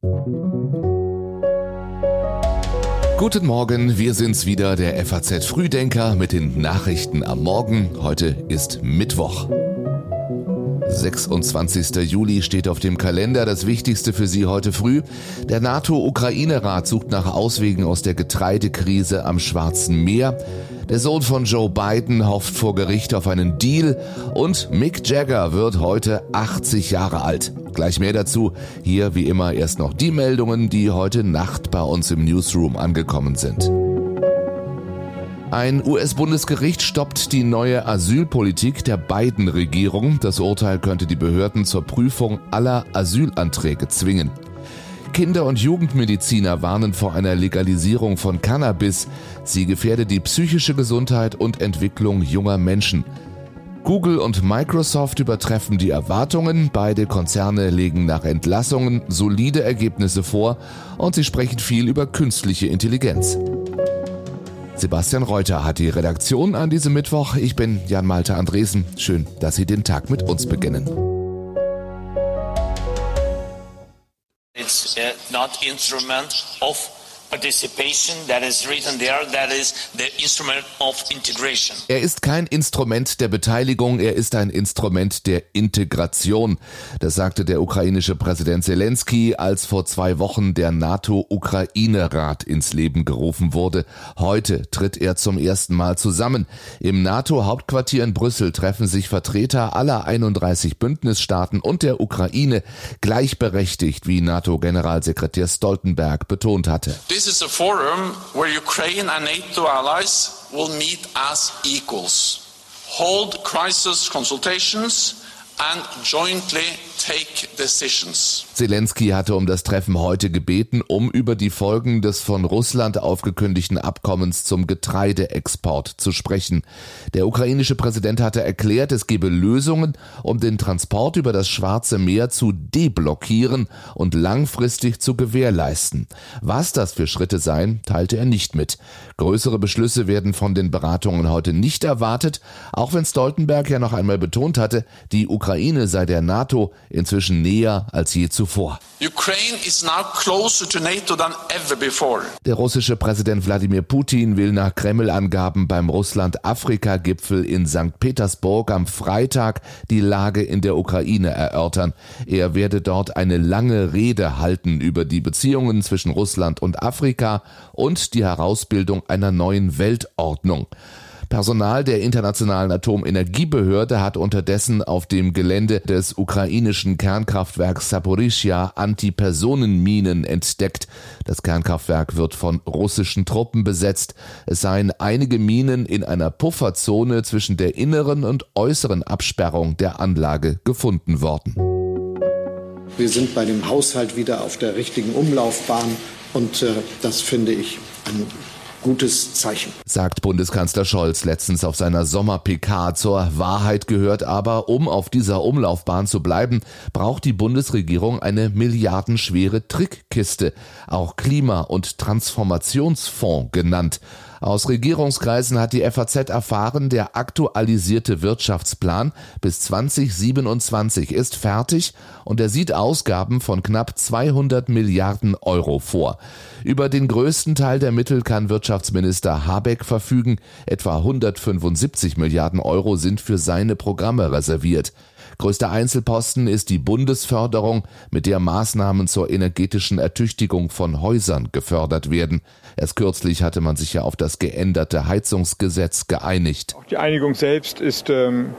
Guten Morgen, wir sind's wieder, der FAZ Frühdenker mit den Nachrichten am Morgen. Heute ist Mittwoch. 26. Juli steht auf dem Kalender. Das Wichtigste für Sie heute früh. Der NATO-Ukraine-Rat sucht nach Auswegen aus der Getreidekrise am Schwarzen Meer. Der Sohn von Joe Biden hofft vor Gericht auf einen Deal und Mick Jagger wird heute 80 Jahre alt. Gleich mehr dazu. Hier wie immer erst noch die Meldungen, die heute Nacht bei uns im Newsroom angekommen sind. Ein US-Bundesgericht stoppt die neue Asylpolitik der Biden-Regierung. Das Urteil könnte die Behörden zur Prüfung aller Asylanträge zwingen. Kinder- und Jugendmediziner warnen vor einer Legalisierung von Cannabis. Sie gefährde die psychische Gesundheit und Entwicklung junger Menschen. Google und Microsoft übertreffen die Erwartungen, beide Konzerne legen nach Entlassungen solide Ergebnisse vor und sie sprechen viel über künstliche Intelligenz. Sebastian Reuter hat die Redaktion an diesem Mittwoch. Ich bin Jan Malte Andresen. Schön, dass Sie den Tag mit uns beginnen. It's uh, not instrument of Er ist kein Instrument der Beteiligung, er ist ein Instrument der Integration. Das sagte der ukrainische Präsident Zelensky, als vor zwei Wochen der NATO-Ukraine-Rat ins Leben gerufen wurde. Heute tritt er zum ersten Mal zusammen. Im NATO-Hauptquartier in Brüssel treffen sich Vertreter aller 31 Bündnisstaaten und der Ukraine gleichberechtigt, wie NATO-Generalsekretär Stoltenberg betont hatte. This is a forum where Ukraine and NATO allies will meet as equals, hold crisis consultations, and jointly. Zelensky hatte um das Treffen heute gebeten, um über die Folgen des von Russland aufgekündigten Abkommens zum Getreideexport zu sprechen. Der ukrainische Präsident hatte erklärt, es gebe Lösungen, um den Transport über das Schwarze Meer zu deblockieren und langfristig zu gewährleisten. Was das für Schritte seien, teilte er nicht mit. Größere Beschlüsse werden von den Beratungen heute nicht erwartet, auch wenn Stoltenberg ja noch einmal betont hatte, die Ukraine sei der NATO inzwischen näher als je zuvor. Der russische Präsident Wladimir Putin will nach Kreml-Angaben beim Russland-Afrika-Gipfel in St. Petersburg am Freitag die Lage in der Ukraine erörtern. Er werde dort eine lange Rede halten über die Beziehungen zwischen Russland und Afrika und die Herausbildung einer neuen Weltordnung. Personal der Internationalen Atomenergiebehörde hat unterdessen auf dem Gelände des ukrainischen Kernkraftwerks Saporischia Antipersonenminen entdeckt. Das Kernkraftwerk wird von russischen Truppen besetzt. Es seien einige Minen in einer Pufferzone zwischen der inneren und äußeren Absperrung der Anlage gefunden worden. Wir sind bei dem Haushalt wieder auf der richtigen Umlaufbahn und äh, das finde ich ein gutes Zeichen. Sagt Bundeskanzler Scholz letztens auf seiner Sommer-PK. Zur Wahrheit gehört aber, um auf dieser Umlaufbahn zu bleiben, braucht die Bundesregierung eine milliardenschwere Trickkiste, auch Klima- und Transformationsfonds genannt. Aus Regierungskreisen hat die FAZ erfahren, der aktualisierte Wirtschaftsplan bis 2027 ist fertig und er sieht Ausgaben von knapp 200 Milliarden Euro vor. Über den größten Teil der Mittel kann Wirtschaftsminister Habeck verfügen. Etwa 175 Milliarden Euro sind für seine Programme reserviert. Größter Einzelposten ist die Bundesförderung, mit der Maßnahmen zur energetischen Ertüchtigung von Häusern gefördert werden. Erst kürzlich hatte man sich ja auf das geänderte Heizungsgesetz geeinigt. Auch die Einigung selbst ist ähm,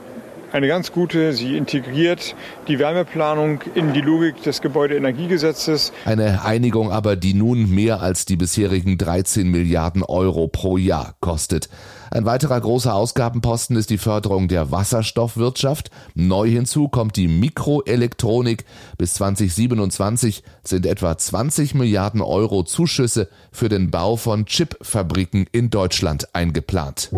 eine ganz gute. Sie integriert die Wärmeplanung in die Logik des Gebäudeenergiegesetzes. Eine Einigung aber, die nun mehr als die bisherigen 13 Milliarden Euro pro Jahr kostet. Ein weiterer großer Ausgabenposten ist die Förderung der Wasserstoffwirtschaft. Neu hinzu kommt die Mikroelektronik. Bis 2027 sind etwa 20 Milliarden Euro Zuschüsse für den Bau von Chipfabriken in Deutschland eingeplant.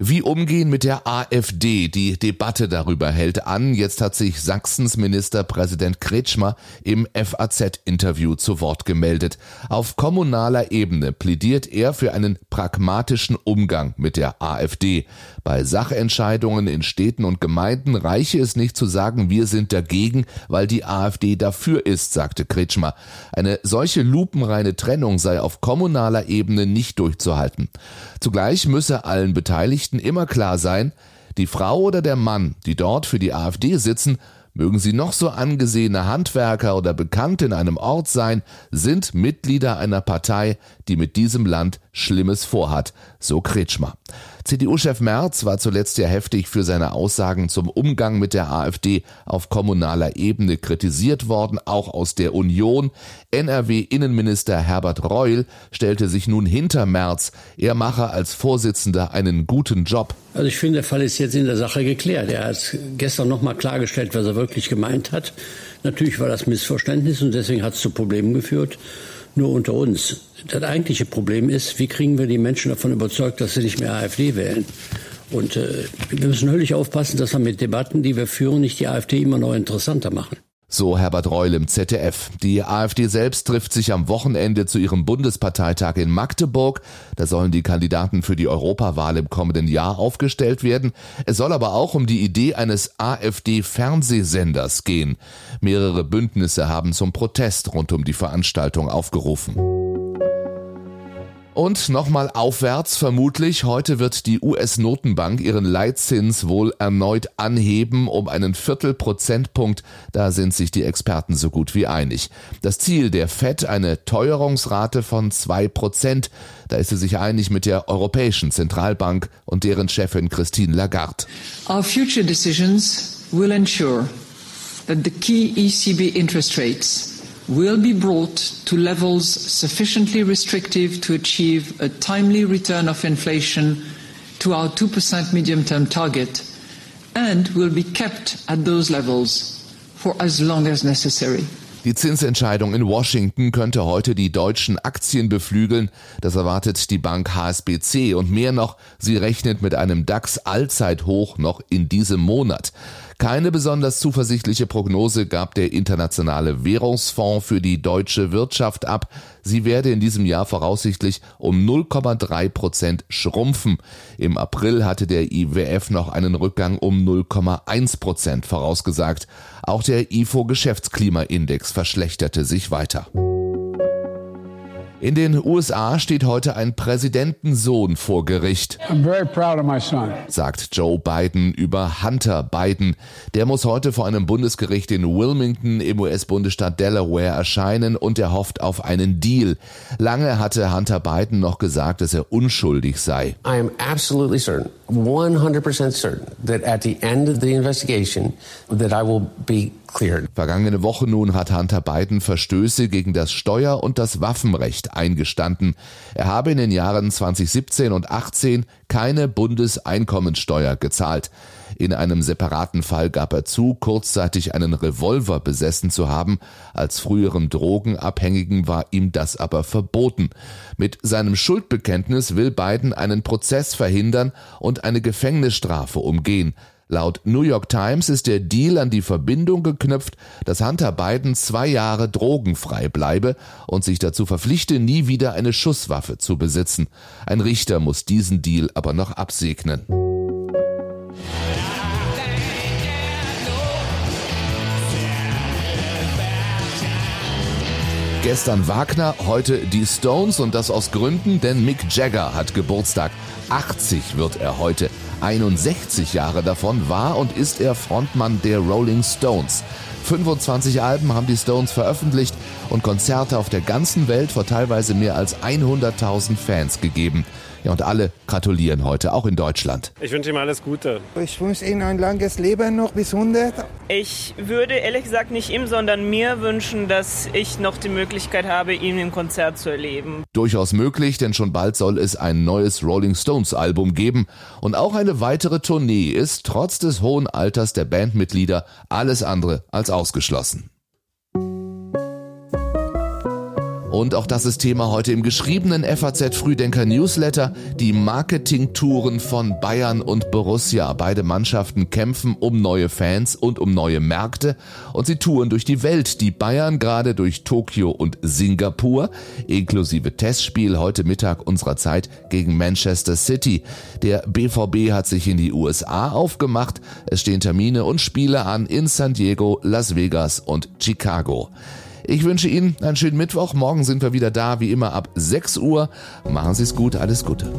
Wie umgehen mit der AfD? Die Debatte darüber hält an. Jetzt hat sich Sachsens Ministerpräsident Kretschmer im FAZ-Interview zu Wort gemeldet. Auf kommunaler Ebene plädiert er für einen pragmatischen Umgang mit der AfD. Bei Sachentscheidungen in Städten und Gemeinden reiche es nicht zu sagen, wir sind dagegen, weil die AfD dafür ist, sagte Kretschmer. Eine solche lupenreine Trennung sei auf kommunaler Ebene nicht durchzuhalten. Zugleich müsse allen Beteiligten Beteiligten immer klar sein, die Frau oder der Mann, die dort für die AfD sitzen, mögen sie noch so angesehene Handwerker oder bekannt in einem Ort sein, sind Mitglieder einer Partei, die mit diesem Land Schlimmes vorhat, so Kretschmer. CDU-Chef Merz war zuletzt ja heftig für seine Aussagen zum Umgang mit der AfD auf kommunaler Ebene kritisiert worden, auch aus der Union. NRW-Innenminister Herbert Reul stellte sich nun hinter Merz. Er mache als Vorsitzender einen guten Job. Also ich finde, der Fall ist jetzt in der Sache geklärt. Er hat gestern nochmal klargestellt, was er wirklich gemeint hat. Natürlich war das Missverständnis und deswegen hat es zu Problemen geführt nur unter uns. Das eigentliche Problem ist, wie kriegen wir die Menschen davon überzeugt, dass sie nicht mehr AfD wählen? Und äh, wir müssen höllisch aufpassen, dass wir mit Debatten, die wir führen, nicht die AfD immer noch interessanter machen. So Herbert Reul im ZDF. Die AfD selbst trifft sich am Wochenende zu ihrem Bundesparteitag in Magdeburg. Da sollen die Kandidaten für die Europawahl im kommenden Jahr aufgestellt werden. Es soll aber auch um die Idee eines AfD-Fernsehsenders gehen. Mehrere Bündnisse haben zum Protest rund um die Veranstaltung aufgerufen. Und nochmal aufwärts vermutlich. Heute wird die US-Notenbank ihren Leitzins wohl erneut anheben um einen Viertelprozentpunkt. Da sind sich die Experten so gut wie einig. Das Ziel der FED eine Teuerungsrate von zwei Prozent. Da ist sie sich einig mit der Europäischen Zentralbank und deren Chefin Christine Lagarde. Our future decisions will ensure that the key ECB interest rates will be brought to levels sufficiently restrictive to achieve a timely return of inflation to our 2% medium term target and will be kept at those levels for as long as necessary. Die Zinsentscheidung in Washington könnte heute die deutschen Aktien beflügeln. Das erwartet die Bank HSBC und mehr noch, sie rechnet mit einem DAX Allzeithoch noch in diesem Monat. Keine besonders zuversichtliche Prognose gab der Internationale Währungsfonds für die deutsche Wirtschaft ab. Sie werde in diesem Jahr voraussichtlich um 0,3 Prozent schrumpfen. Im April hatte der IWF noch einen Rückgang um 0,1 Prozent vorausgesagt. Auch der IFO Geschäftsklimaindex verschlechterte sich weiter. In den USA steht heute ein Präsidentensohn vor Gericht, sagt Joe Biden über Hunter Biden. Der muss heute vor einem Bundesgericht in Wilmington im US-Bundesstaat Delaware erscheinen und er hofft auf einen Deal. Lange hatte Hunter Biden noch gesagt, dass er unschuldig sei. I am absolutely certain, 100% certain that at the end of the investigation that I will be cleared. Vergangene Woche nun hat Hunter Biden Verstöße gegen das Steuer- und das Waffenrecht eingestanden. Er habe in den Jahren 2017 und 18 keine Bundeseinkommensteuer gezahlt. In einem separaten Fall gab er zu, kurzzeitig einen Revolver besessen zu haben. Als früherem Drogenabhängigen war ihm das aber verboten. Mit seinem Schuldbekenntnis will Biden einen Prozess verhindern und eine Gefängnisstrafe umgehen. Laut New York Times ist der Deal an die Verbindung geknüpft, dass Hunter Biden zwei Jahre drogenfrei bleibe und sich dazu verpflichte, nie wieder eine Schusswaffe zu besitzen. Ein Richter muss diesen Deal aber noch absegnen. Gestern Wagner, heute die Stones und das aus Gründen, denn Mick Jagger hat Geburtstag. 80 wird er heute. 61 Jahre davon war und ist er Frontmann der Rolling Stones. 25 Alben haben die Stones veröffentlicht und Konzerte auf der ganzen Welt vor teilweise mehr als 100.000 Fans gegeben. Ja, und alle gratulieren heute, auch in Deutschland. Ich wünsche ihm alles Gute. Ich wünsche Ihnen ein langes Leben, noch bis 100. Ich würde ehrlich gesagt nicht ihm, sondern mir wünschen, dass ich noch die Möglichkeit habe, ihn im Konzert zu erleben. Durchaus möglich, denn schon bald soll es ein neues Rolling Stones Album geben. Und auch eine weitere Tournee ist trotz des hohen Alters der Bandmitglieder alles andere als ausgeschlossen. Und auch das ist Thema heute im geschriebenen FAZ Frühdenker Newsletter. Die Marketingtouren von Bayern und Borussia. Beide Mannschaften kämpfen um neue Fans und um neue Märkte. Und sie touren durch die Welt. Die Bayern gerade durch Tokio und Singapur. Inklusive Testspiel heute Mittag unserer Zeit gegen Manchester City. Der BVB hat sich in die USA aufgemacht. Es stehen Termine und Spiele an in San Diego, Las Vegas und Chicago. Ich wünsche Ihnen einen schönen Mittwoch. Morgen sind wir wieder da, wie immer ab 6 Uhr. Machen Sie es gut, alles Gute.